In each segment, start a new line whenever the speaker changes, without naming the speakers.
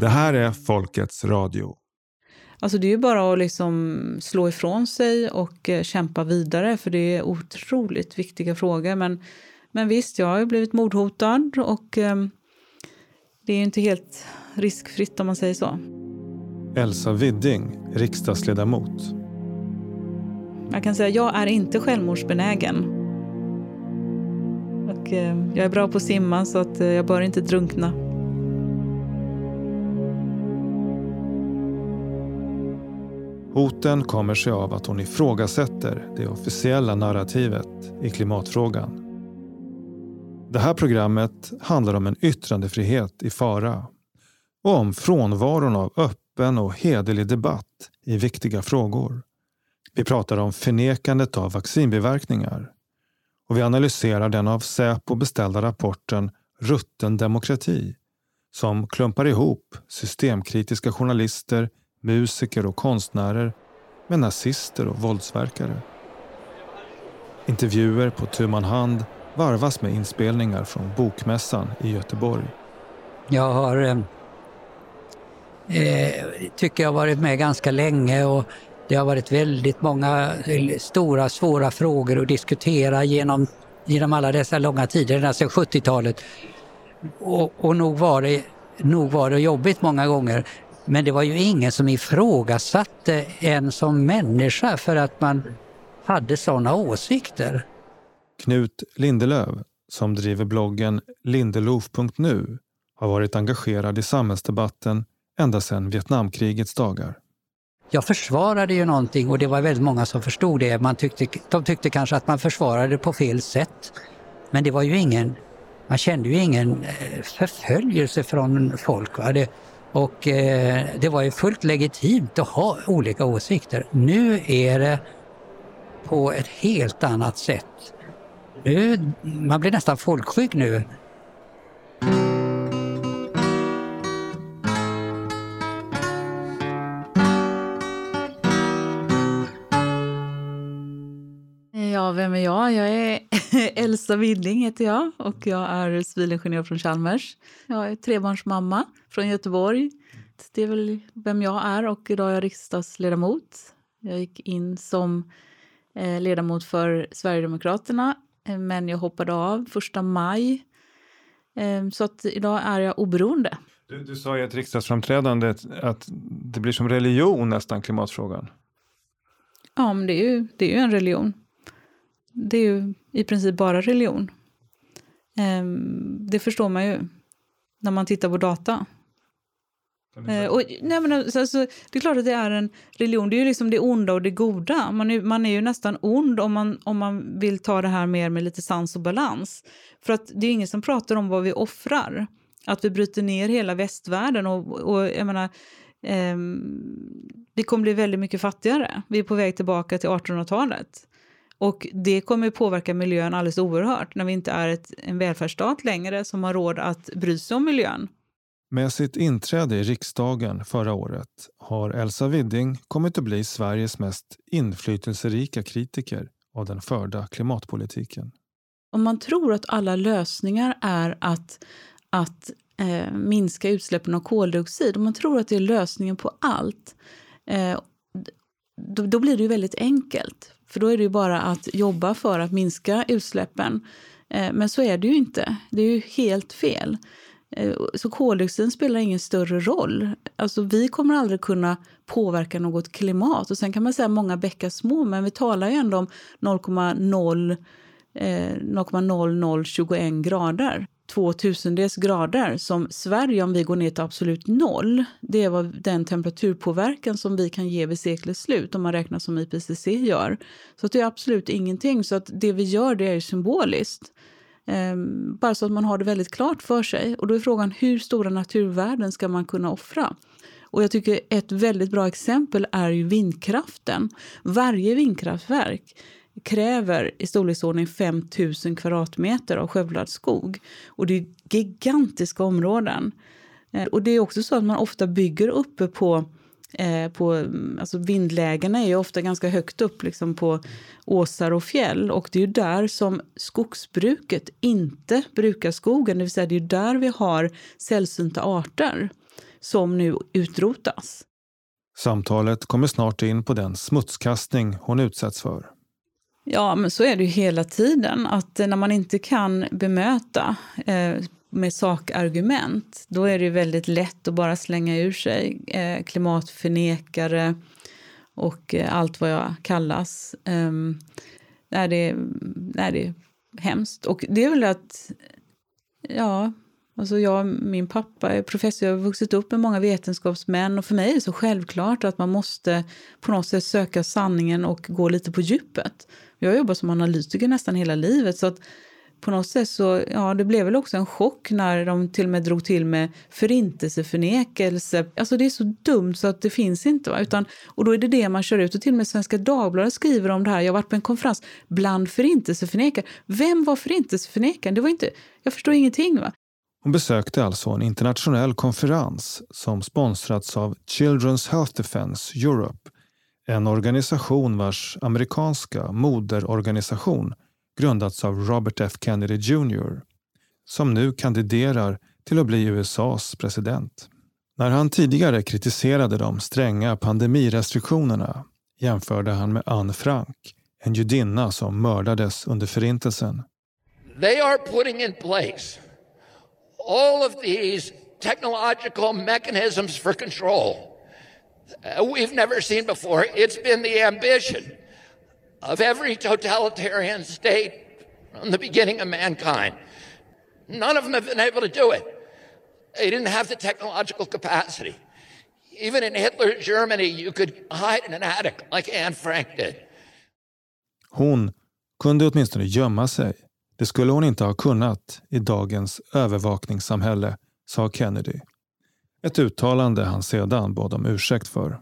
Det här är Folkets radio.
Alltså det är ju bara att liksom slå ifrån sig och eh, kämpa vidare för det är otroligt viktiga frågor. Men, men visst, jag har ju blivit mordhotad och eh, det är ju inte helt riskfritt om man säger så.
Elsa Widding, riksdagsledamot.
Jag kan säga jag är inte självmordsbenägen. Och, eh, jag är bra på att simma så att eh, jag bör inte drunkna.
Hoten kommer sig av att hon ifrågasätter det officiella narrativet i klimatfrågan. Det här programmet handlar om en yttrandefrihet i fara och om frånvaron av öppen och hederlig debatt i viktiga frågor. Vi pratar om förnekandet av vaccinbiverkningar och vi analyserar den av Säpo beställda rapporten Rutten demokrati som klumpar ihop systemkritiska journalister, musiker och konstnärer med nazister och våldsverkare. Intervjuer på tu man hand varvas med inspelningar från Bokmässan i Göteborg.
Jag har, eh, eh tycker jag, varit med ganska länge och det har varit väldigt många eh, stora, svåra frågor att diskutera genom, genom alla dessa långa tider, ända sedan 70-talet. Och, och nog, var det, nog var det jobbigt många gånger. Men det var ju ingen som ifrågasatte en som människa för att man hade sådana åsikter.
Knut Lindelöv, som driver bloggen lindelof.nu, har varit engagerad i samhällsdebatten ända sedan Vietnamkrigets dagar.
Jag försvarade ju någonting och det var väldigt många som förstod det. Man tyckte, de tyckte kanske att man försvarade på fel sätt. Men det var ju ingen, man kände ju ingen eh, förföljelse från folk. Va? Det, och eh, det var ju fullt legitimt att ha olika åsikter. Nu är det på ett helt annat sätt. Nu, man blir nästan folkskygg nu.
Ja, vem är jag? Jag är Elsa Willing heter jag och jag är civilingenjör från Chalmers. Jag är trebarnsmamma från Göteborg. Det är väl vem jag är och idag är jag riksdagsledamot. Jag gick in som eh, ledamot för Sverigedemokraterna eh, men jag hoppade av första maj. Eh, så att idag är jag oberoende.
Du, du sa i ett riksdagsframträdande att det blir som religion nästan, klimatfrågan.
Ja, men det är ju, det är ju en religion det är ju i princip bara religion. Ehm, det förstår man ju när man tittar på data. Eh, och, nej, men alltså, alltså, det är klart att det är en religion. Det är ju liksom det onda och det goda. Man är, man är ju nästan ond om man, om man vill ta det här mer med lite sans och balans. För att det är ingen som pratar om vad vi offrar. Att vi bryter ner hela västvärlden. Och, och jag menar, eh, vi kommer bli väldigt mycket fattigare. Vi är på väg tillbaka till 1800-talet. Och det kommer påverka miljön alldeles oerhört när vi inte är ett, en välfärdsstat längre som har råd att bry sig om miljön.
Med sitt inträde i riksdagen förra året har Elsa Widding kommit att bli Sveriges mest inflytelserika kritiker av den förda klimatpolitiken.
Om man tror att alla lösningar är att, att eh, minska utsläppen av koldioxid, om man tror att det är lösningen på allt, eh, då, då, blir det ju väldigt enkelt. För då är det ju bara att jobba för att minska utsläppen. Eh, men så är det ju inte. Det är ju helt fel. Eh, så koldioxiden spelar ingen större roll. Alltså, vi kommer aldrig kunna påverka något klimat. Och Sen kan man säga många bäckar små, men vi talar ju ändå om 0,0 0,0021 eh, grader två tusendels grader som Sverige, om vi går ner till absolut noll, det är vad den temperaturpåverkan som vi kan ge vid seklets slut, om man räknar som IPCC gör. Så det är absolut ingenting. Så att det vi gör det är symboliskt. Ehm, bara så att man har det väldigt klart för sig. Och då är frågan hur stora naturvärden ska man kunna offra? Och jag tycker ett väldigt bra exempel är ju vindkraften. Varje vindkraftverk kräver i storleksordning 5 000 kvadratmeter av skövlad skog. Och det är gigantiska områden. Eh, och det är också så att man ofta bygger uppe på eh, på, mm, alltså vindlägena är ju ofta ganska högt upp liksom på åsar och fjäll. Och det är ju där som skogsbruket inte brukar skogen. Det vill säga det är där vi har sällsynta arter. som nu utrotas.
Samtalet kommer snart in på den smutskastning hon utsätts för.
Ja, men så är det ju hela tiden. Att när man inte kan bemöta eh, med sakargument, då är det väldigt lätt att bara slänga ur sig eh, klimatförnekare och eh, allt vad jag kallas. Eh, är det, är det hemskt. Och det är väl att, ja, Alltså jag, min pappa är professor, jag har vuxit upp med många vetenskapsmän och för mig är det så självklart att man måste på något sätt söka sanningen och gå lite på djupet. Jag har jobbat som analytiker nästan hela livet så att på något sätt så, ja det blev väl också en chock när de till och med drog till med förintelseförnekelse. Alltså det är så dumt så att det finns inte. Va? Utan, och då är det det man kör ut och till och med Svenska Dagbladet skriver om det här. Jag har varit på en konferens bland förintelseförnekare. Vem var förintelseförnekaren? Det var inte, jag förstår ingenting. Va?
Hon besökte alltså en internationell konferens som sponsrats av Children's Health Defense Europe, en organisation vars amerikanska moderorganisation grundats av Robert F Kennedy Jr, som nu kandiderar till att bli USAs president. När han tidigare kritiserade de stränga pandemirestriktionerna jämförde han med Anne Frank, en judinna som mördades under Förintelsen.
They are putting in place all of these technological mechanisms for control uh, we've never seen before. It's been the ambition of every totalitarian state from the beginning of mankind. None of them have been able to do it. They didn't have the technological capacity. Even in Hitler's Germany, you could hide in an attic like Anne Frank did.
Hon kunde åtminstone gömma sig Det skulle hon inte ha kunnat i dagens övervakningssamhälle, sa Kennedy. Ett uttalande han sedan bad om ursäkt för.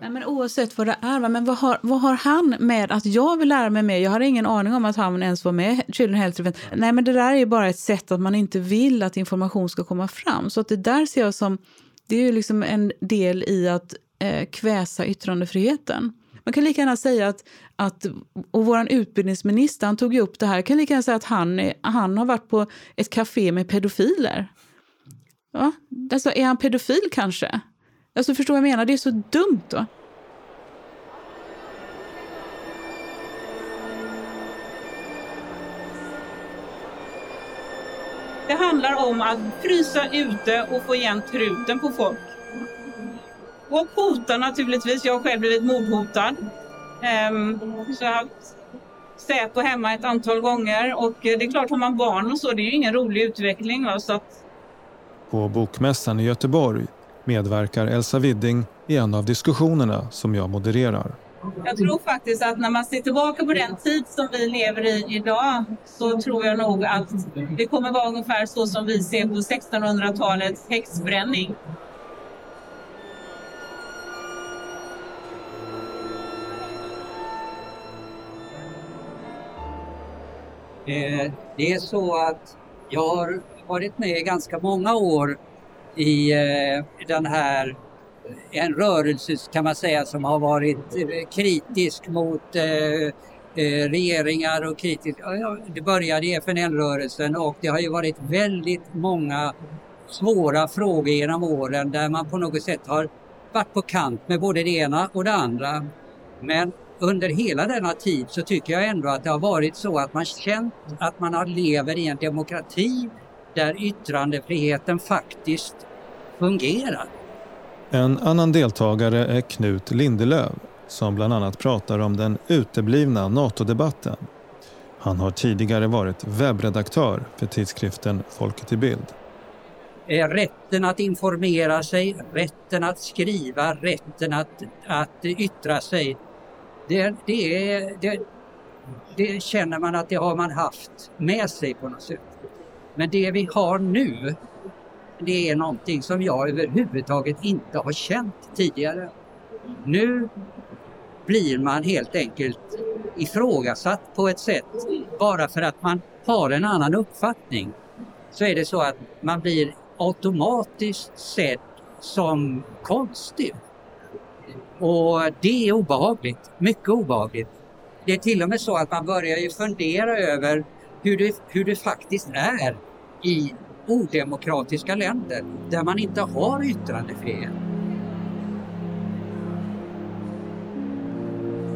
Nej, men oavsett vad det är, men vad har, vad har han med att jag vill lära mig mer? Jag har ingen aning om att han ens var med Children Health Event. Nej, men det där är bara ett sätt att man inte vill att information ska komma fram. Så att det där ser jag som, det är ju liksom en del i att eh, kväsa yttrandefriheten. Man kan lika gärna säga att, att och vår utbildningsminister han tog ju upp det här, kan lika gärna säga att han, han har varit på ett café med pedofiler. Ja, alltså, är han pedofil kanske? Alltså, förstår vad jag menar? Det är så dumt. då. Det handlar om att frysa ute och få igen truten på folk. Och hota naturligtvis. Jag har själv blivit mordhotad. Ehm, så jag har haft Säpo hemma ett antal gånger. Och eh, det är klart, har man barn och så, det är ju ingen rolig utveckling. Va? Så att...
På Bokmässan i Göteborg medverkar Elsa Widding i en av diskussionerna som jag modererar.
Jag tror faktiskt att när man ser tillbaka på den tid som vi lever i idag så tror jag nog att det kommer vara ungefär så som vi ser på 1600-talets häxbränning.
Eh, det är så att jag har varit med ganska många år i eh, den här eh, en rörelse kan man säga som har varit eh, kritisk mot eh, regeringar och kritisk. Det började i FNL-rörelsen och det har ju varit väldigt många svåra frågor genom åren där man på något sätt har varit på kant med både det ena och det andra. Men under hela denna tid så tycker jag ändå att det har varit så att man känt att man lever i en demokrati där yttrandefriheten faktiskt fungerar.
En annan deltagare är Knut Lindelöv som bland annat pratar om den uteblivna NATO-debatten. Han har tidigare varit webbredaktör för tidskriften Folket i Bild.
Rätten att informera sig, rätten att skriva, rätten att, att yttra sig det, det, är, det, det känner man att det har man haft med sig på något sätt. Men det vi har nu, det är någonting som jag överhuvudtaget inte har känt tidigare. Nu blir man helt enkelt ifrågasatt på ett sätt bara för att man har en annan uppfattning. Så är det så att man blir automatiskt sedd som konstig. Och det är obehagligt, mycket obehagligt. Det är till och med så att man börjar ju fundera över hur det, hur det faktiskt är i odemokratiska länder där man inte har yttrandefrihet.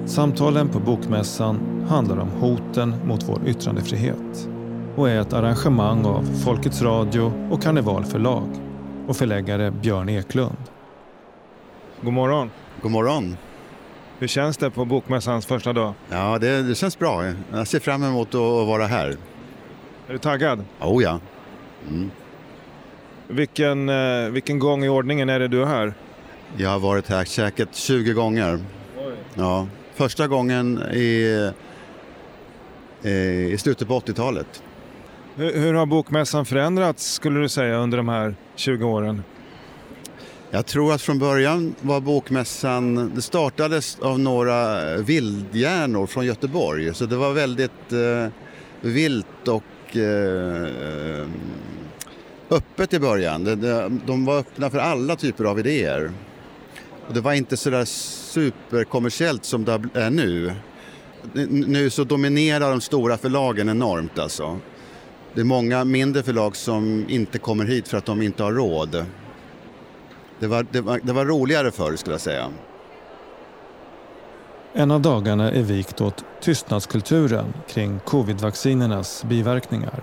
Samtalen på Bokmässan handlar om hoten mot vår yttrandefrihet och är ett arrangemang av Folkets Radio och Karneval förlag och förläggare Björn Eklund. God morgon.
God morgon.
Hur känns det på Bokmässans första dag?
Ja, det, det känns bra. Jag ser fram emot att vara här.
Är du taggad?
Oh ja. Mm.
Vilken, eh, vilken gång i ordningen är det du är här?
Jag har varit här säkert 20 gånger.
Oj.
Ja, första gången i, i slutet på 80-talet.
Hur, hur har Bokmässan förändrats skulle du säga under de här 20 åren?
Jag tror att från början var bokmässan, det startades av några vildhjärnor från Göteborg. Så det var väldigt eh, vilt och eh, öppet i början. De, de var öppna för alla typer av idéer. Och det var inte så där superkommersiellt som det är nu. Nu så dominerar de stora förlagen enormt alltså. Det är många mindre förlag som inte kommer hit för att de inte har råd. Det var, det var, det var roligare förr skulle jag säga.
En av dagarna är vikt åt tystnadskulturen kring covidvaccinernas biverkningar.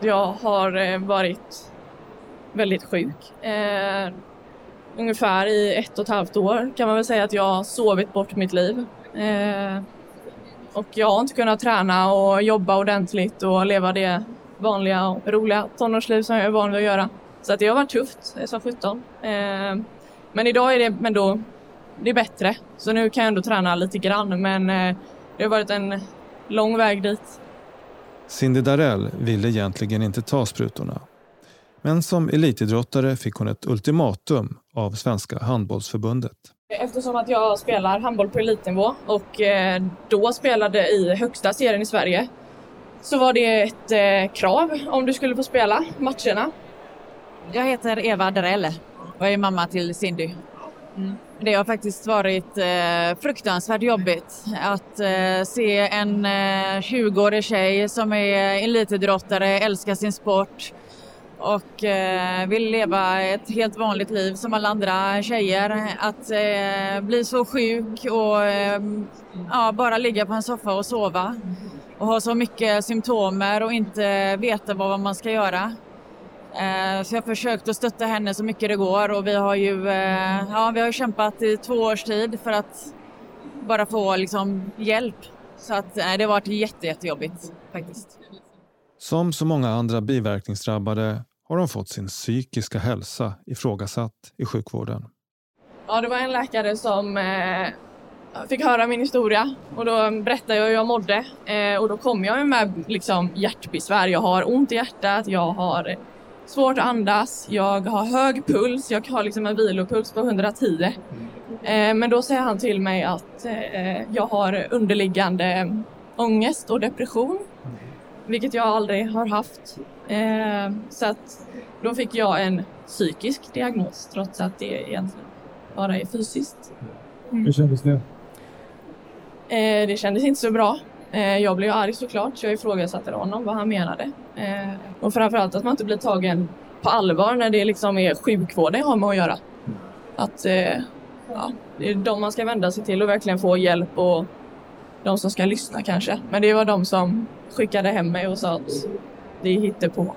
Jag har eh, varit väldigt sjuk. Eh, ungefär i ett och ett halvt år kan man väl säga att jag har sovit bort mitt liv. Eh, och jag har inte kunnat träna och jobba ordentligt och leva det vanliga och roliga tonårsliv som jag är van vid att göra. Så att det har varit tufft som 17. Eh, men idag är det ändå det är bättre. Så nu kan jag ändå träna lite grann men eh, det har varit en lång väg dit.
Cindy Darell ville egentligen inte ta sprutorna. Men som elitidrottare fick hon ett ultimatum av Svenska handbollsförbundet.
Eftersom att jag spelar handboll på elitnivå och eh, då spelade i högsta serien i Sverige så var det ett krav om du skulle få spela matcherna.
Jag heter Eva Darell och är mamma till Cindy. Mm. Det har faktiskt varit eh, fruktansvärt jobbigt att eh, se en eh, 20-årig tjej som är elitidrottare, älskar sin sport och eh, vill leva ett helt vanligt liv som alla andra tjejer. Att eh, bli så sjuk och eh, ja, bara ligga på en soffa och sova och ha så mycket symptomer och inte veta vad man ska göra. Eh, så jag har försökt att stötta henne så mycket det går och vi har ju eh, ja, vi har kämpat i två års tid för att bara få liksom, hjälp. Så att, nej, det har varit jätte, jättejobbigt faktiskt.
Som så många andra biverkningsdrabbade har de fått sin psykiska hälsa ifrågasatt i sjukvården.
Ja, det var en läkare som eh, fick höra min historia och då berättade jag hur jag mådde eh, och då kom jag med liksom, hjärtbesvär. Jag har ont i hjärtat, jag har svårt att andas, jag har hög puls, jag har liksom en vilopuls på 110. Eh, men då säger han till mig att eh, jag har underliggande ångest och depression, vilket jag aldrig har haft. Eh, så att då fick jag en psykisk diagnos trots att det egentligen bara är fysiskt.
Mm. Hur kändes det?
Det kändes inte så bra. Eh, jag blev arg såklart, så jag ifrågasatte honom vad han menade. Eh, och framförallt att man inte blir tagen på allvar när det liksom är sjukvården jag har med att göra. Att eh, ja, det är de man ska vända sig till och verkligen få hjälp och de som ska lyssna kanske. Men det var de som skickade hem mig och sa att det är på.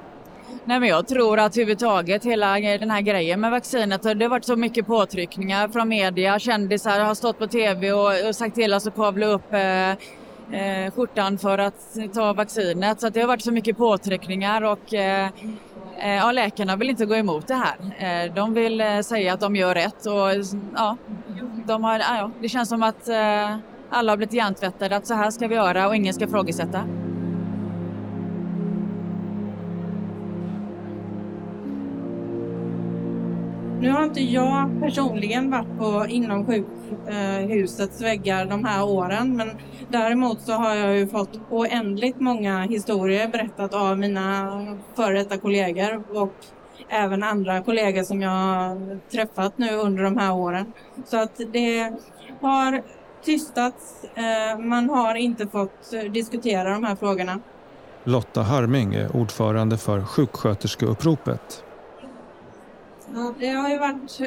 Nej, men jag tror att överhuvudtaget hela den här grejen med vaccinet, det har varit så mycket påtryckningar från media, kändisar har stått på tv och, och sagt till oss att kavla upp eh, eh, skjortan för att ta vaccinet. Så det har varit så mycket påtryckningar och eh, eh, ja, läkarna vill inte gå emot det här. Eh, de vill eh, säga att de gör rätt och ja, de har, ja det känns som att eh, alla har blivit hjärntvättade att så här ska vi göra och ingen ska ifrågasätta.
Nu har inte jag personligen varit på inom sjukhusets eh, väggar de här åren men däremot så har jag ju fått oändligt många historier berättat av mina före detta kollegor och även andra kollegor som jag har träffat nu under de här åren. Så att det har tystats, eh, man har inte fått eh, diskutera de här frågorna.
Lotta Harming är ordförande för sjuksköterskeuppropet.
Det har ju varit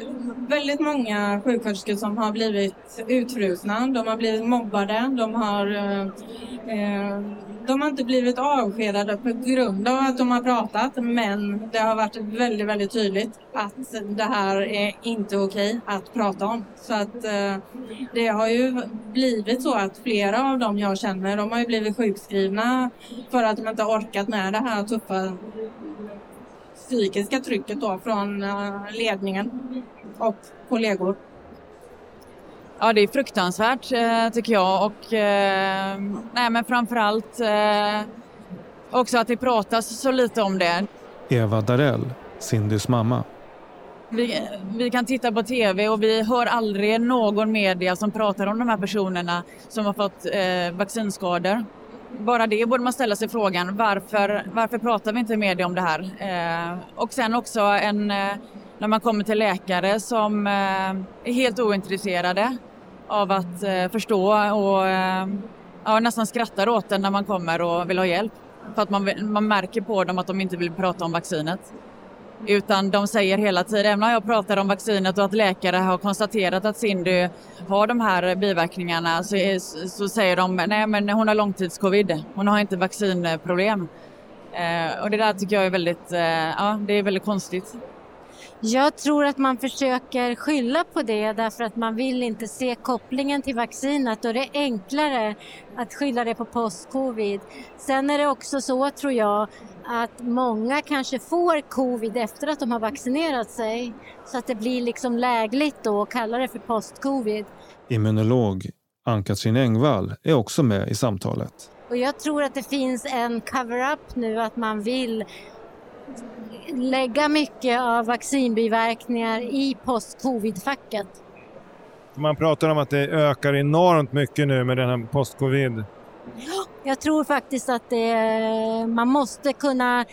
väldigt många sjuksköterskor som har blivit utfrusna. De har blivit mobbade. De har, eh, eh, de har inte blivit avskedade på grund av att de har pratat men det har varit väldigt, väldigt tydligt att det här är inte okej att prata om. Så att eh, det har ju blivit så att flera av dem jag känner de har ju blivit sjukskrivna för att de inte orkat med det här tuffa psykiska trycket då från eh, ledningen och kollegor.
Ja, det är fruktansvärt eh, tycker jag och eh, nej, men framförallt också att det pratas så lite om det.
Eva Darell, Cindys mamma.
Vi, vi, kan titta på TV och vi hör aldrig någon media som pratar om de här personerna som har fått eh, vaccinskador bara det borde man ställa sig frågan varför, varför pratar vi inte med om det här? Eh, och sen också en, eh, när man kommer till läkare som eh, är helt ointresserade av att eh, förstå och eh, ja, nästan skrattar åt en när man kommer och vill ha hjälp. För att man, man märker på dem att de inte vill prata om vaccinet. Utan de säger hela tiden, även när jag pratar om vaccinet och att läkare har konstaterat att Cindy har de här biverkningarna så, så säger de nej men hon har långtidscovid, hon har inte vaccinproblem. Eh, och det där tycker jag är väldigt, eh, ja, det är väldigt konstigt.
Jag tror att man försöker skylla på det därför att man vill inte se kopplingen till vaccinet och det är enklare att skylla det på post-covid. Sen är det också så tror jag att många kanske får covid efter att de har vaccinerat sig så att det blir liksom lägligt då att kalla det för post-covid.
Immunolog Ann-Katrin Engvall är också med i samtalet.
Och jag tror att det finns en cover-up nu att man vill lägga mycket av vaccinbiverkningar i post-covid-facket.
Man pratar om att det ökar enormt mycket nu med den här post-covid.
Jag tror faktiskt att det, man måste kunna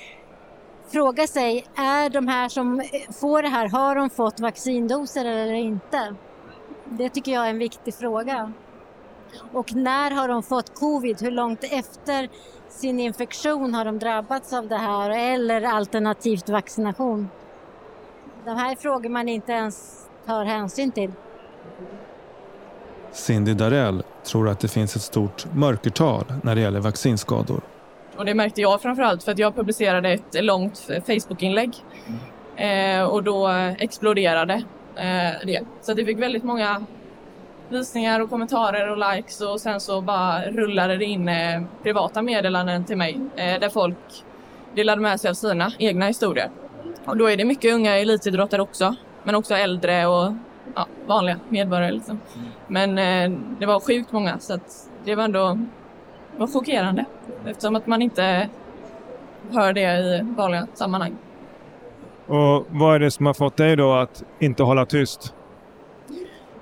fråga sig, är de här som får det här, har de fått vaccindoser eller inte? Det tycker jag är en viktig fråga. Och när har de fått covid? Hur långt efter sin infektion har de drabbats av det här eller alternativt vaccination? De här är frågor man inte ens tar hänsyn till.
Cindy Darell tror att det finns ett stort mörkertal när det gäller vaccinskador.
Och det märkte jag framförallt för att jag publicerade ett långt Facebook-inlägg eh, och då exploderade eh, det. Så det fick väldigt många visningar och kommentarer och likes och sen så bara rullade det in eh, privata meddelanden till mig eh, där folk delade med sig av sina egna historier. Och då är det mycket unga elitidrottare också, men också äldre och ja, vanliga medborgare. Liksom. Men eh, det var sjukt många så att det var ändå var chockerande eftersom att man inte hör det i vanliga sammanhang.
Och vad är det som har fått dig då att inte hålla tyst?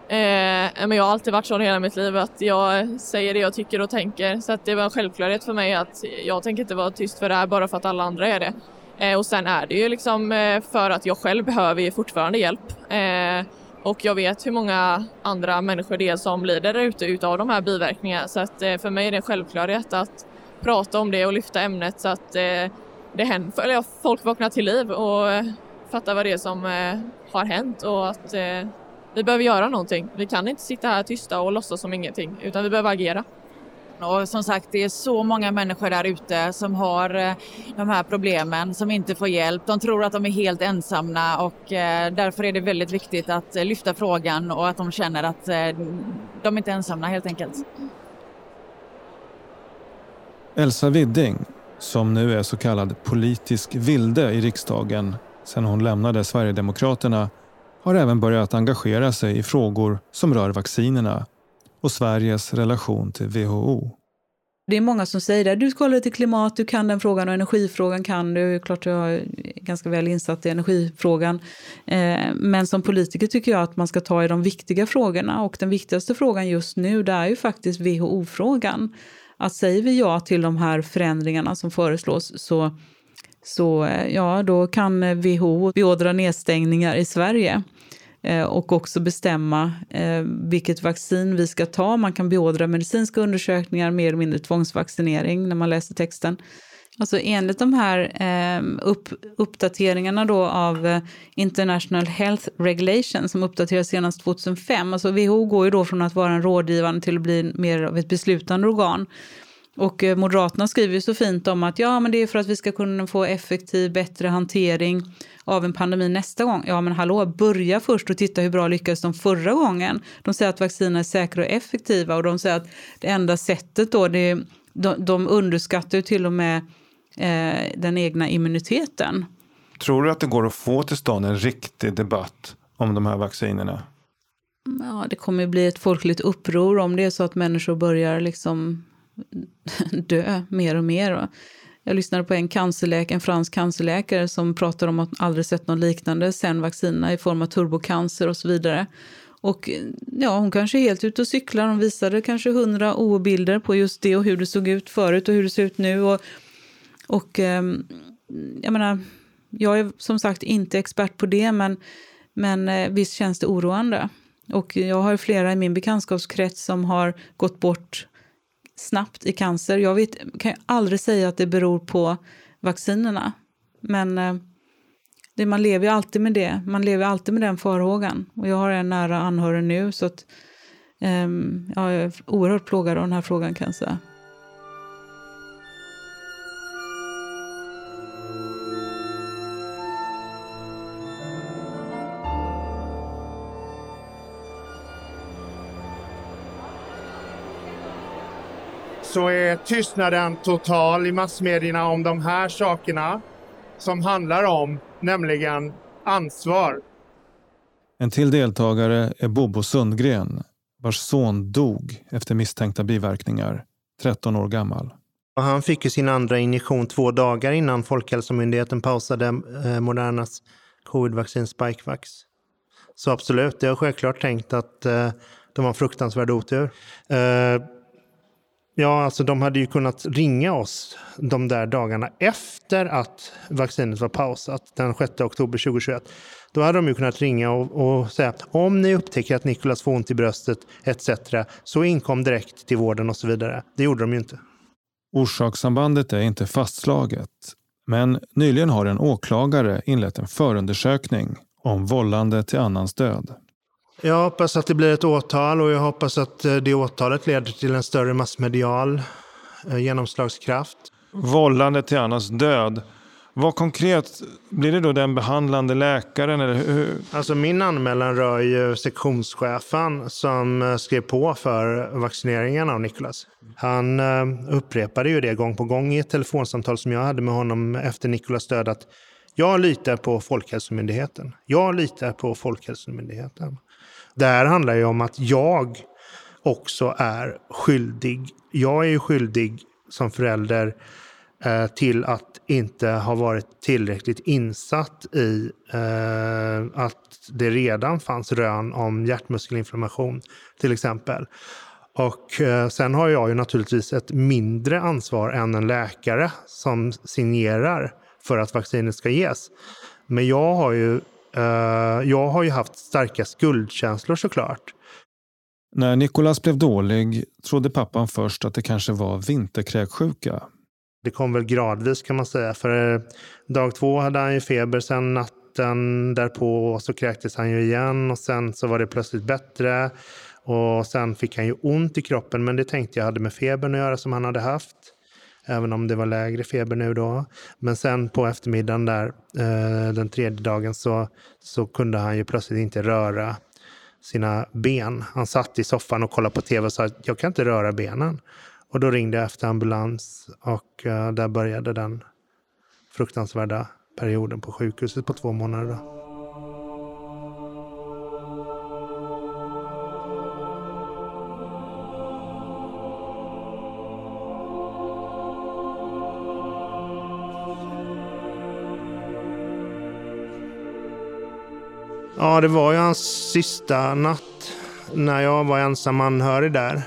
Eh, men jag har alltid varit så hela mitt liv att jag säger det jag tycker och tänker så att det var en självklarhet för mig att jag tänker inte vara tyst för det här bara för att alla andra är det. Eh, och sen är det ju liksom eh, för att jag själv behöver fortfarande hjälp. Eh, och jag vet hur många andra människor det är som lider där ute utav de här biverkningarna så att eh, för mig är det en självklarhet att prata om det och lyfta ämnet så att eh, det händer, eller folk vaknar till liv och eh, fattar vad det är som eh, har hänt och att eh, vi behöver göra någonting. Vi kan inte sitta här tysta och låtsas som ingenting utan vi behöver agera.
Och som sagt, det är så många människor där ute som har eh, de här problemen, som inte får hjälp. De tror att de är helt ensamma och eh, därför är det väldigt viktigt att eh, lyfta frågan och att de känner att de inte är ensamma helt enkelt.
Elsa Widding, som nu är så kallad politisk vilde i riksdagen sedan hon lämnade Sverigedemokraterna, har även börjat engagera sig i frågor som rör vaccinerna och Sveriges relation till WHO.
Det är många som säger det. Du ska till klimat, du kan den frågan och energifrågan kan du. Klart jag är ganska väl insatt i energifrågan. Eh, men som politiker tycker jag att man ska ta i de viktiga frågorna. Och den viktigaste frågan just nu det är ju faktiskt WHO-frågan. Att säger vi ja till de här förändringarna som föreslås så, så eh, ja, då kan eh, WHO beordra nedstängningar i Sverige. Eh, och också bestämma eh, vilket vaccin vi ska ta. Man kan beordra medicinska undersökningar, mer eller mindre tvångsvaccinering när man läser texten. Alltså enligt de här eh, upp, uppdateringarna då av eh, International Health Regulation som uppdateras senast 2005, alltså WHO går ju då från att vara en rådgivande till att bli mer av ett beslutande organ. Och eh, Moderaterna skriver ju så fint om att ja, men det är för att vi ska kunna få effektiv, bättre hantering av en pandemi nästa gång. Ja, men hallå, börja först och titta hur bra lyckades de förra gången. De säger att vacciner är säkra och effektiva och de säger att det enda sättet då, det, de, de underskattar ju till och med eh, den egna immuniteten.
Tror du att det går att få till stånd en riktig debatt om de här vaccinerna?
Ja, det kommer bli ett folkligt uppror om det är så att människor börjar liksom dö mer och mer. Jag lyssnade på en, cancerläkare, en fransk cancerläkare som pratar om att aldrig sett något liknande sen vaccinerna i form av turbocancer och så vidare. Och ja, hon kanske är helt ute och cyklar. Hon visade kanske hundra OO-bilder på just det och hur det såg ut förut och hur det ser ut nu. Och, och ehm, jag menar, jag är som sagt inte expert på det, men, men eh, visst känns det oroande. Och jag har flera i min bekantskapskrets som har gått bort snabbt i cancer. Jag vet, kan ju aldrig säga att det beror på vaccinerna. Men eh, det, man lever ju alltid med det. Man lever alltid med den farhågan. Och jag har en nära anhörig nu så att um, jag är oerhört plågad av den här frågan kan jag säga.
Så är tystnaden total i massmedierna om de här sakerna som handlar om, nämligen ansvar.
En till deltagare är Bobo Sundgren vars son dog efter misstänkta biverkningar, 13 år gammal.
Han fick ju sin andra injektion två dagar innan Folkhälsomyndigheten pausade eh, Modernas covidvaccin Spikevax. Så absolut, jag har självklart tänkt att eh, det var en fruktansvärd otur. Eh, Ja, alltså de hade ju kunnat ringa oss de där dagarna efter att vaccinet var pausat, den 6 oktober 2021. Då hade de ju kunnat ringa och, och säga om ni upptäcker att Nikolas får ont i bröstet etc. så inkom direkt till vården och så vidare. Det gjorde de ju inte.
Orsakssambandet är inte fastslaget. Men nyligen har en åklagare inlett en förundersökning om vållande till annans död.
Jag hoppas att det blir ett åtal och jag hoppas att eh, det åtalet leder till en större massmedial eh, genomslagskraft.
Vållande till annans död. Vad konkret, blir det då den behandlande läkaren? Eller hur?
Alltså min anmälan rör ju sektionschefen som eh, skrev på för vaccineringen av Nikolas. Han upprepade ju det gång på gång i ett telefonsamtal som jag hade med honom efter Nikolas död att jag litar på Folkhälsomyndigheten. Jag litar på Folkhälsomyndigheten. Det här handlar ju om att jag också är skyldig. Jag är ju skyldig som förälder eh, till att inte ha varit tillräckligt insatt i eh, att det redan fanns rön om hjärtmuskelinflammation till exempel. Och eh, sen har jag ju naturligtvis ett mindre ansvar än en läkare som signerar för att vaccinet ska ges. Men jag har ju jag har ju haft starka skuldkänslor såklart.
När Nikolas blev dålig trodde pappan först att det kanske var vinterkräksjuka.
Det kom väl gradvis kan man säga. För eh, dag två hade han ju feber, sen natten därpå så kräktes han ju igen och sen så var det plötsligt bättre. Och sen fick han ju ont i kroppen, men det tänkte jag hade med febern att göra som han hade haft även om det var lägre feber nu då. Men sen på eftermiddagen där, eh, den tredje dagen, så, så kunde han ju plötsligt inte röra sina ben. Han satt i soffan och kollade på tv och sa att jag kan inte röra benen. Och då ringde jag efter ambulans och eh, där började den fruktansvärda perioden på sjukhuset på två månader. Då. Ja, det var ju hans sista natt när jag var ensam anhörig där.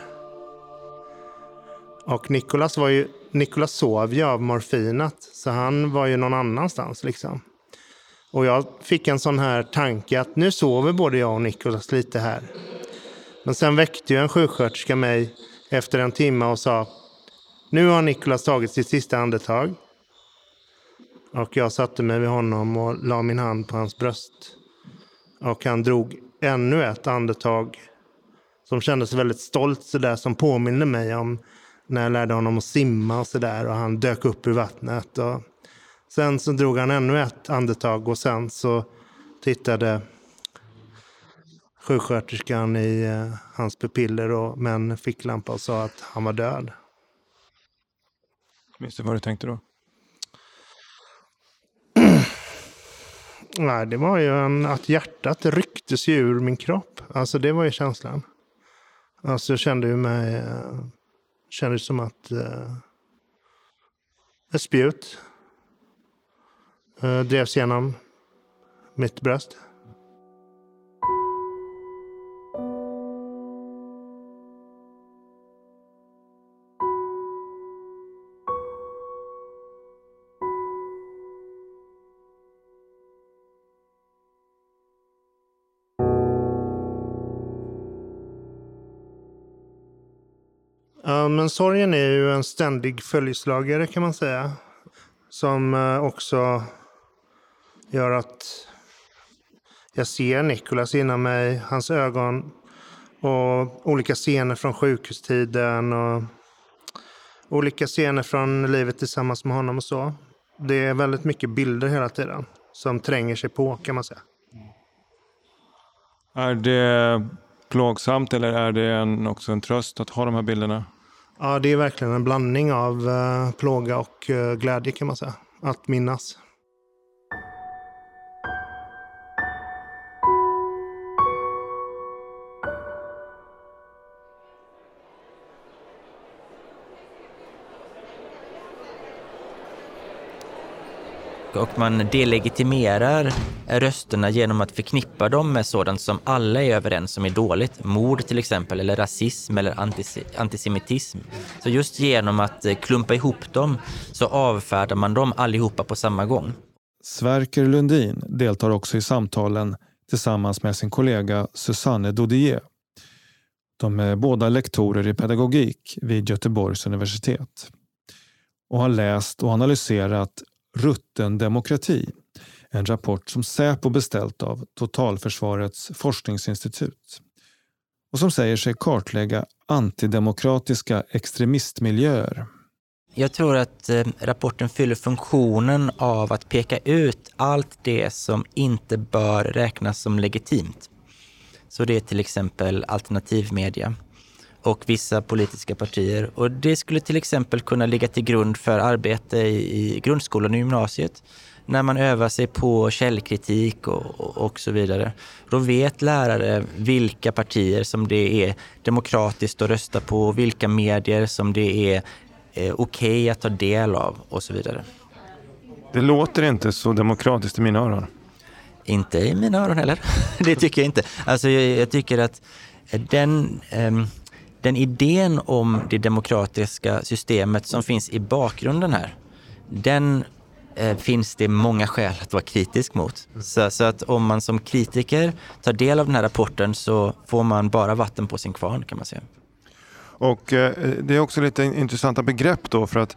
Och Nikolas var ju, Nikolas sov ju av morfinet, så han var ju någon annanstans liksom. Och jag fick en sån här tanke att nu sover både jag och Nikolas lite här. Men sen väckte ju en sjuksköterska mig efter en timme och sa nu har Nikolas tagit sitt sista andetag. Och jag satte mig vid honom och la min hand på hans bröst. Och han drog ännu ett andetag som kändes väldigt stolt sådär som påminner mig om när jag lärde honom att simma och sådär och han dök upp ur vattnet. Och sen så drog han ännu ett andetag och sen så tittade sjuksköterskan i eh, hans pupiller och med en ficklampa och sa att han var död.
Minns du vad du tänkte då?
Nej, det var ju en, att hjärtat rycktes ju ur min kropp. Alltså det var ju känslan. Alltså jag kände ju mig, eh, kände som att Eh, ett spjut eh, drevs genom mitt bröst. Men sorgen är ju en ständig följeslagare kan man säga. Som eh, också gör att jag ser Nikolas innan mig, hans ögon och olika scener från sjukhustiden och olika scener från livet tillsammans med honom och så. Det är väldigt mycket bilder hela tiden som tränger sig på kan man säga.
Är det plågsamt eller är det en, också en tröst att ha de här bilderna?
Ja, det är verkligen en blandning av eh, plåga och eh, glädje kan man säga. Att minnas.
Och man delegitimerar rösterna genom att förknippa dem med sådant som alla är överens om är dåligt. Mord till exempel, eller rasism eller antisemitism. Så just genom att eh, klumpa ihop dem så avfärdar man dem allihopa på samma gång.
Sverker Lundin deltar också i samtalen tillsammans med sin kollega Susanne Dodier. De är båda lektorer i pedagogik vid Göteborgs universitet och har läst och analyserat Rutten demokrati, en rapport som Säpo beställt av Totalförsvarets forskningsinstitut och som säger sig kartlägga antidemokratiska extremistmiljöer.
Jag tror att eh, rapporten fyller funktionen av att peka ut allt det som inte bör räknas som legitimt. Så det är till exempel alternativmedia och vissa politiska partier. Och det skulle till exempel kunna ligga till grund för arbete i grundskolan och gymnasiet när man övar sig på källkritik och, och, så vidare. Då vet lärare vilka partier som det är demokratiskt att rösta på, vilka medier som det är eh, okej okay att ta del av och så vidare.
Det låter inte så demokratiskt i mina öron.
Inte i mina öron heller. det tycker jag inte. Alltså jag, jag tycker att den eh, den idén om det demokratiska systemet som finns i bakgrunden här, den eh, finns det många skäl att vara kritisk mot. Så, så, att om man som kritiker tar del av den här rapporten så får man bara vatten på sin kvarn kan man säga.
Och eh, det är också lite intressanta begrepp då för att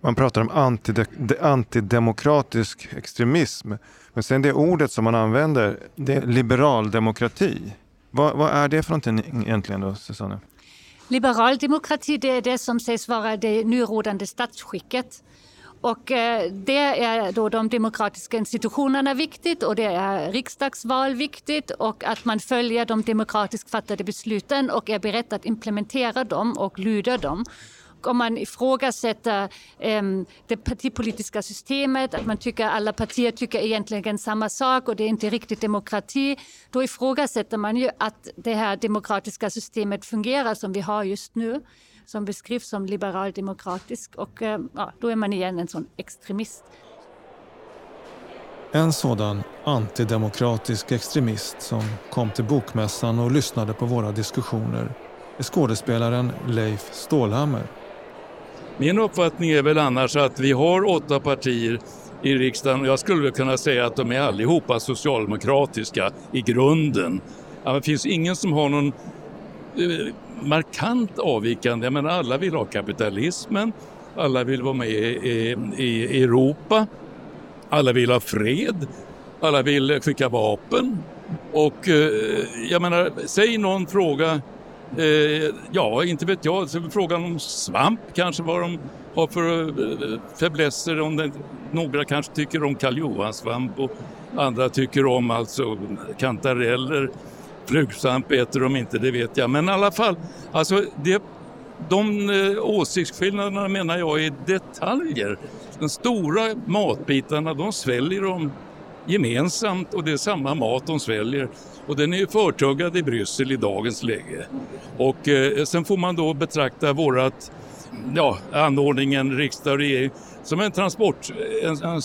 man pratar om antide antidemokratisk extremism. Men sen det ordet som man använder, det är liberal demokrati. Vad, vad, är det för någonting egentligen då, Susanne?
Liberal demokrati det är det som sägs vara det nurådande statsskicket. Och eh, det är då de demokratiska institutionerna viktigt och det är riksdagsval viktigt och att man följer de demokratiskt fattade besluten och är beredd att implementera dem och lyda dem om man ifrågasätter um, det partipolitiska systemet, att man tycker alla partier tycker egentligen samma sak och det är inte riktigt demokrati, då ifrågasätter man ju att det här demokratiska systemet fungerar som vi har just nu som beskrivs som liberaldemokratisk och um, ja, då är man igen en sån extremist.
En sådan antidemokratisk extremist som kom till Bokmässan och lyssnade på våra diskussioner är skådespelaren Leif Stålhammer.
Min uppfattning är väl annars att vi har åtta partier i riksdagen. och Jag skulle kunna säga att de är allihopa socialdemokratiska i grunden. Det finns ingen som har någon eh, markant avvikande. Jag menar, alla vill ha kapitalismen, alla vill vara med i, i, Europa, alla vill ha fred, alla vill skicka vapen. Och eh, jag menar, säg någon fråga Eh, ja, inte vet jag. Så frågan om svamp kanske, vad de har för eh, fäblesser. Om det, några kanske tycker om Karl svamp och andra tycker om alltså kantareller. Flugsvamp äter de inte, det vet jag. Men i alla fall, alltså det, de eh, åsiktsskillnaderna menar jag är detaljer. De stora matbitarna, de sväljer de gemensamt och det är samma mat de sväljer. Och den är ju förtuggad i Bryssel i dagens läge. Och eh, sen får man då betrakta vårat, ja, anordningen riksdag och regering som en transport, en, en,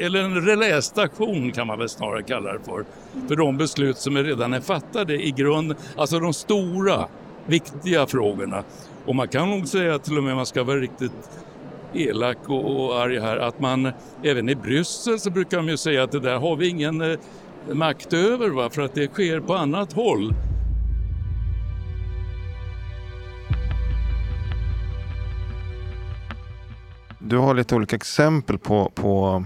eller en relästation kan man väl snarare kalla det för. För de beslut som redan är fattade i grund, alltså de stora, viktiga frågorna. Och man kan nog säga till och med, man ska vara riktigt elak och, och arg här, att man även i Bryssel så brukar de ju säga att det där har vi ingen eh, makt över va? för att det sker på annat håll.
Du har lite olika exempel på, på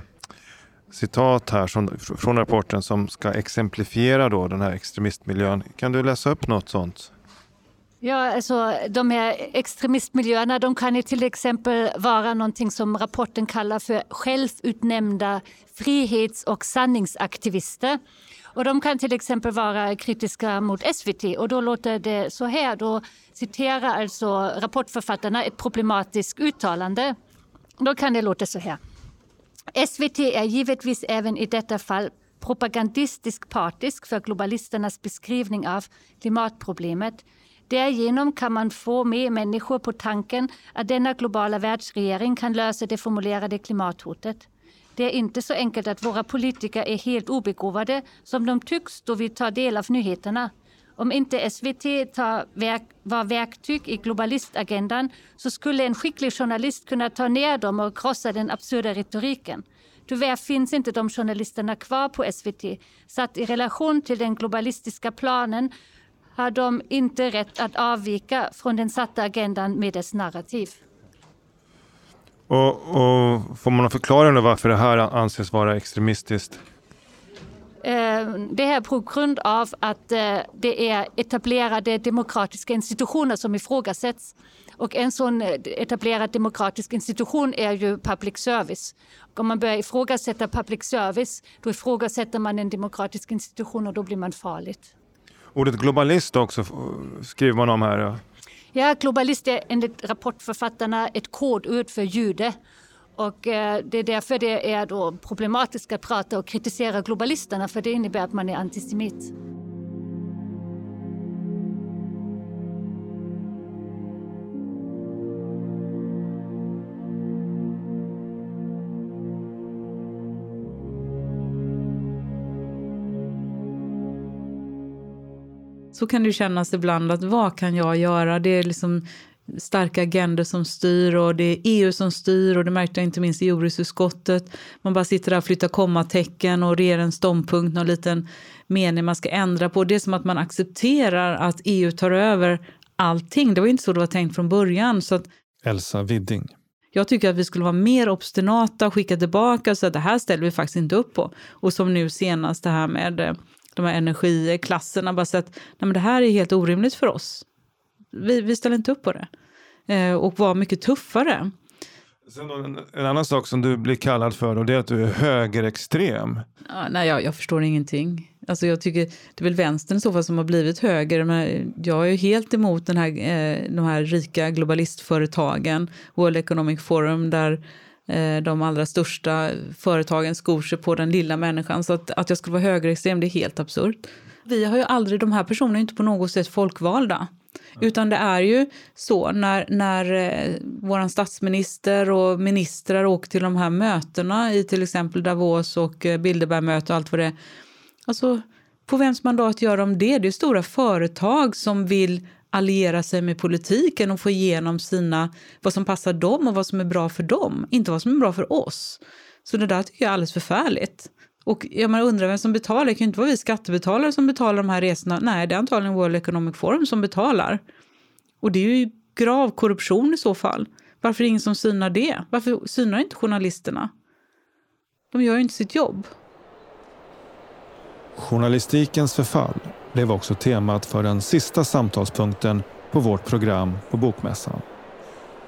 citat här som, från rapporten som ska exemplifiera då den här extremistmiljön. Kan du läsa upp något sånt?
Ja, alltså, de här extremistmiljöerna de kan ju till exempel vara någonting som rapporten kallar för självutnämnda frihets och sanningsaktivister. Och de kan till exempel vara kritiska mot SVT och då låter det så här. Då citerar alltså rapportförfattarna ett problematiskt uttalande. Då kan det låta så här. SVT är givetvis även i detta fall propagandistisk partisk för globalisternas beskrivning av klimatproblemet Därigenom kan man få med människor på tanken att denna globala världsregering kan lösa det formulerade klimathotet. Det är inte så enkelt att våra politiker är helt obegåvade som de tycks då vi tar del av nyheterna. Om inte SVT tar verk, var verktyg i globalistagendan så skulle en skicklig journalist kunna ta ner dem och krossa den absurda retoriken. Tyvärr finns inte de journalisterna kvar på SVT. Satt i relation till den globalistiska planen har de inte rätt att avvika från den satta agendan med dess narrativ.
Och, och Får man förklara varför det här anses vara extremistiskt?
Eh, det är på grund av att eh, det är etablerade demokratiska institutioner som ifrågasätts. Och en sån etablerad demokratisk institution är ju public service. Och om man börjar ifrågasätta public service, då ifrågasätter man en demokratisk institution och då blir man farligt.
Ordet globalist också skriver man om här. Ja,
ja globalist är enligt rapportförfattarna ett kodord för jude. Och eh, det är därför det är då problematiskt att prata och kritisera globalisterna för det innebär att man är antisemit.
Så kan det kännas ibland att vad kan jag göra? Det är liksom starka agendor som styr och det är EU som styr och det märkte jag inte minst i jordbruksutskottet. Man bara sitter där och flyttar kommatecken och ger en ståndpunkt, någon liten mening man ska ändra på. Det är som att man accepterar att EU tar över allting. Det var inte så det var tänkt från början. Så att
Elsa Widding.
Jag tycker att vi skulle vara mer obstinata och skicka tillbaka så att det här ställer vi faktiskt inte upp på. Och som nu senast det här med eh, de här energiklasserna. Bara så att nej, men det här är helt orimligt för oss. Vi, vi ställer inte upp på det. Eh, och var mycket tuffare.
Sen en, en, annan sak som du blir kallad för då, det är att du är högerextrem.
Ja, nej, jag, jag förstår ingenting. Alltså jag tycker, det är väl vänstern i så fall som har blivit höger. Men jag är helt emot den här, eh, de här rika globalistföretagen, World Economic Forum, där de allra största företagen skor sig på den lilla människan. Så att, att jag skulle vara högerextrem, det är helt absurt. Vi har ju aldrig, de här personerna är inte på något sätt folkvalda. Utan det är ju så när, när eh, vår statsminister och ministrar åker till de här mötena i till exempel Davos och eh, Bilderbergmöte och allt vad det är. Alltså, på vems mandat gör de det? Det är stora företag som vill alliera sig med politiken och få igenom sina, vad som passar dem och vad som är bra för dem, inte vad som är bra för oss. Så det där tycker jag är alldeles förfärligt. Och jag menar, undrar vem som betalar. Det kan ju inte vara vi skattebetalare som betalar de här resorna. Nej, det är antagligen World Economic Forum som betalar. Och det är ju grav korruption i så fall. Varför är det ingen som synar det? Varför synar inte journalisterna? De gör ju inte sitt jobb.
Journalistikens förfall blev också temat för den sista samtalspunkten på vårt program på Bokmässan.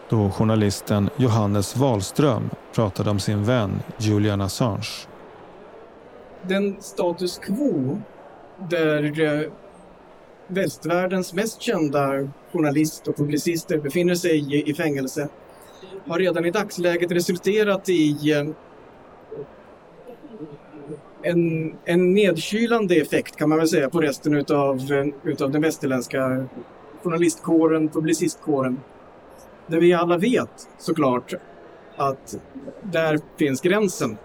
Då journalisten Johannes Wahlström pratade om sin vän Julian Assange.
Den status quo där eh, västvärldens mest kända journalist och publicister befinner sig i fängelse har redan i dagsläget resulterat i eh, en, en nedkylande effekt kan man väl säga på resten utav, utav den västerländska journalistkåren, publicistkåren. Där vi alla vet såklart att där finns gränsen.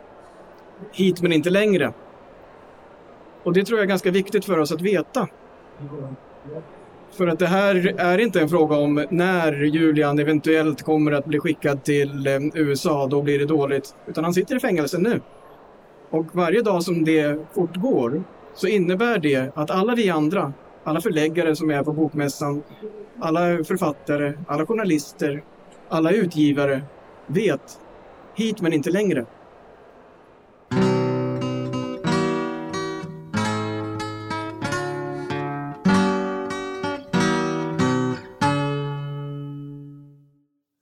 Hit men inte längre. Och det tror jag är ganska viktigt för oss att veta. För att det här är inte en fråga om när Julian eventuellt kommer att bli skickad till eh, USA, då blir det dåligt. Utan han sitter i fängelse nu. Och varje dag som det fortgår så innebär det att alla vi andra, alla förläggare som är på Bokmässan, alla författare, alla journalister, alla utgivare vet hit men inte längre.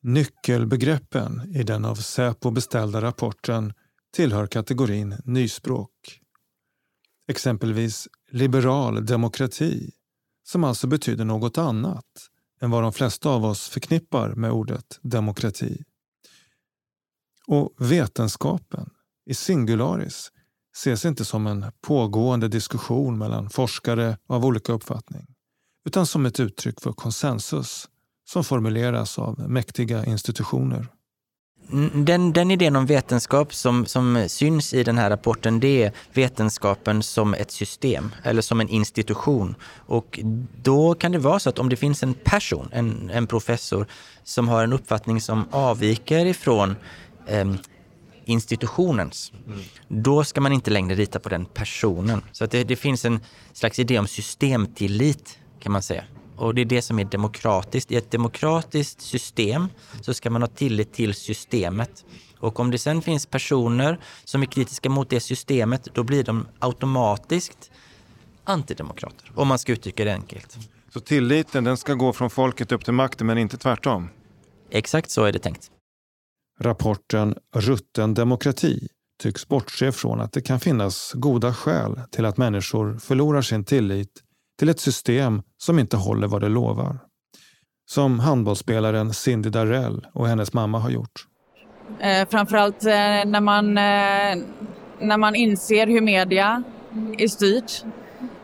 Nyckelbegreppen i den av Säpo beställda rapporten tillhör kategorin nyspråk. Exempelvis liberal demokrati, som alltså betyder något annat än vad de flesta av oss förknippar med ordet demokrati. Och vetenskapen, i singularis, ses inte som en pågående diskussion mellan forskare av olika uppfattning, utan som ett uttryck för konsensus som formuleras av mäktiga institutioner.
Den, den idén om vetenskap som, som syns i den här rapporten, det är vetenskapen som ett system eller som en institution. Och då kan det vara så att om det finns en person, en, en professor, som har en uppfattning som avviker ifrån eh, institutionens, mm. då ska man inte längre lita på den personen. Så att det, det finns en slags idé om systemtillit kan man säga. Och det är det som är demokratiskt. I ett demokratiskt system så ska man ha tillit till systemet. Och om det sen finns personer som är kritiska mot det systemet, då blir de automatiskt antidemokrater, om man ska uttrycka det enkelt.
Så tilliten den ska gå från folket upp till makten, men inte tvärtom?
Exakt så är det tänkt.
Rapporten Rutten demokrati tycks bortse från att det kan finnas goda skäl till att människor förlorar sin tillit till ett system som inte håller vad det lovar. Som handbollsspelaren Cindy Darrell och hennes mamma har gjort.
Eh, framförallt eh, när, man, eh, när man inser hur media är styrt.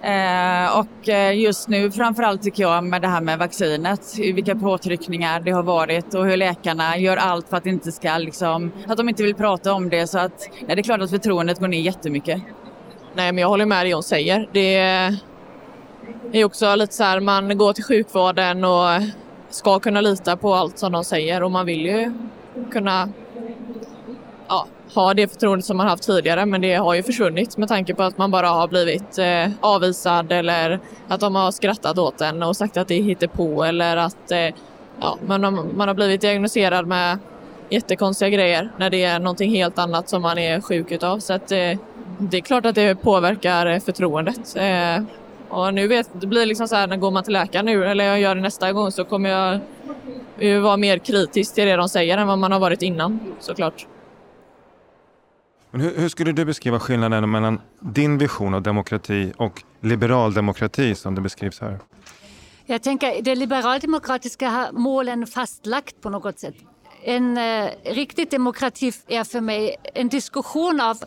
Eh, och eh, just nu framförallt tycker jag med det här med vaccinet, vilka påtryckningar det har varit och hur läkarna gör allt för att, inte ska, liksom, att de inte vill prata om det. Så att, nej, det är klart att förtroendet går ner jättemycket.
Nej, men jag håller med det hon säger. Det är också lite så här, man går till sjukvården och ska kunna lita på allt som de säger och man vill ju kunna ja, ha det förtroende som man haft tidigare men det har ju försvunnit med tanke på att man bara har blivit eh, avvisad eller att de har skrattat åt en och sagt att det är hittepå eller att eh, ja, man, har, man har blivit diagnostiserad med jättekonstiga grejer när det är någonting helt annat som man är sjuk utav. Så att, eh, det är klart att det påverkar eh, förtroendet. Eh, och nu vet, det blir liksom så här, när går man till läkaren nu, eller jag gör det nästa gång, så kommer jag ju vara mer kritisk till det de säger än vad man har varit innan såklart.
Men hur, hur, skulle du beskriva skillnaden mellan din vision av demokrati och liberal demokrati som det beskrivs här?
Jag tänker det liberaldemokratiska målen fastlagt på något sätt. En eh, riktig demokrati är för mig en diskussion av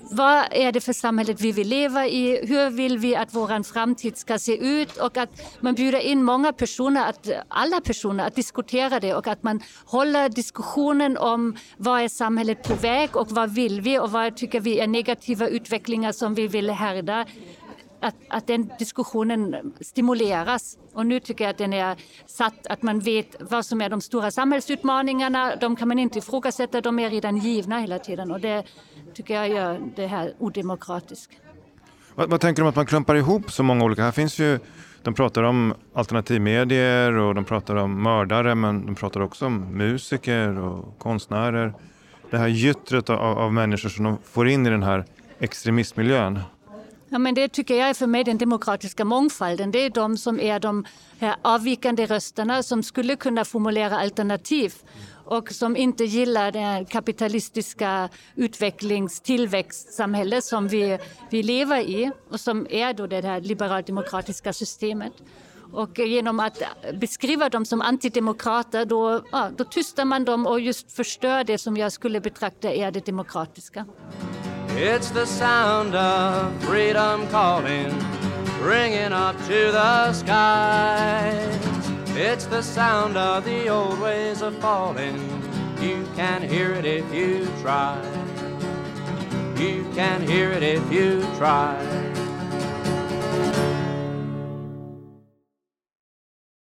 vad är det för samhället vi vill leva i? Hur vill vi att vår framtid ska se ut? Och att man bjuder in många personer, att, alla personer, att diskutera det och att man håller diskussionen om vad är samhället på väg och vad vill vi och vad tycker vi är negativa utvecklingar som vi vill härda att, att den diskussionen stimuleras. Och nu tycker jag att den är satt, att man vet vad som är de stora samhällsutmaningarna. De kan man inte ifrågasätta, de är redan givna hela tiden. Och det tycker jag gör det här odemokratiskt.
Vad, vad tänker du om att man klumpar ihop så många olika? Här finns ju de pratar om alternativmedier och de pratar om mördare men de pratar också om musiker och konstnärer. Det här gyttret av, av människor som de får in i den här extremistmiljön.
Ja, men det tycker jag är för mig den demokratiska mångfalden. Det är de som är de här avvikande rösterna som skulle kunna formulera alternativ och som inte gillar det kapitalistiska utvecklingstillväxtsamhälle som vi, vi lever i och som är då det här liberaldemokratiska systemet. Och genom att beskriva dem som antidemokrater då, ja, då tystar man dem och just förstör det som jag skulle betrakta är det demokratiska. It's the sound of freedom calling, ringing up to the skies. It's the sound of the old ways of falling. You can hear it if you try. You can hear it if you try.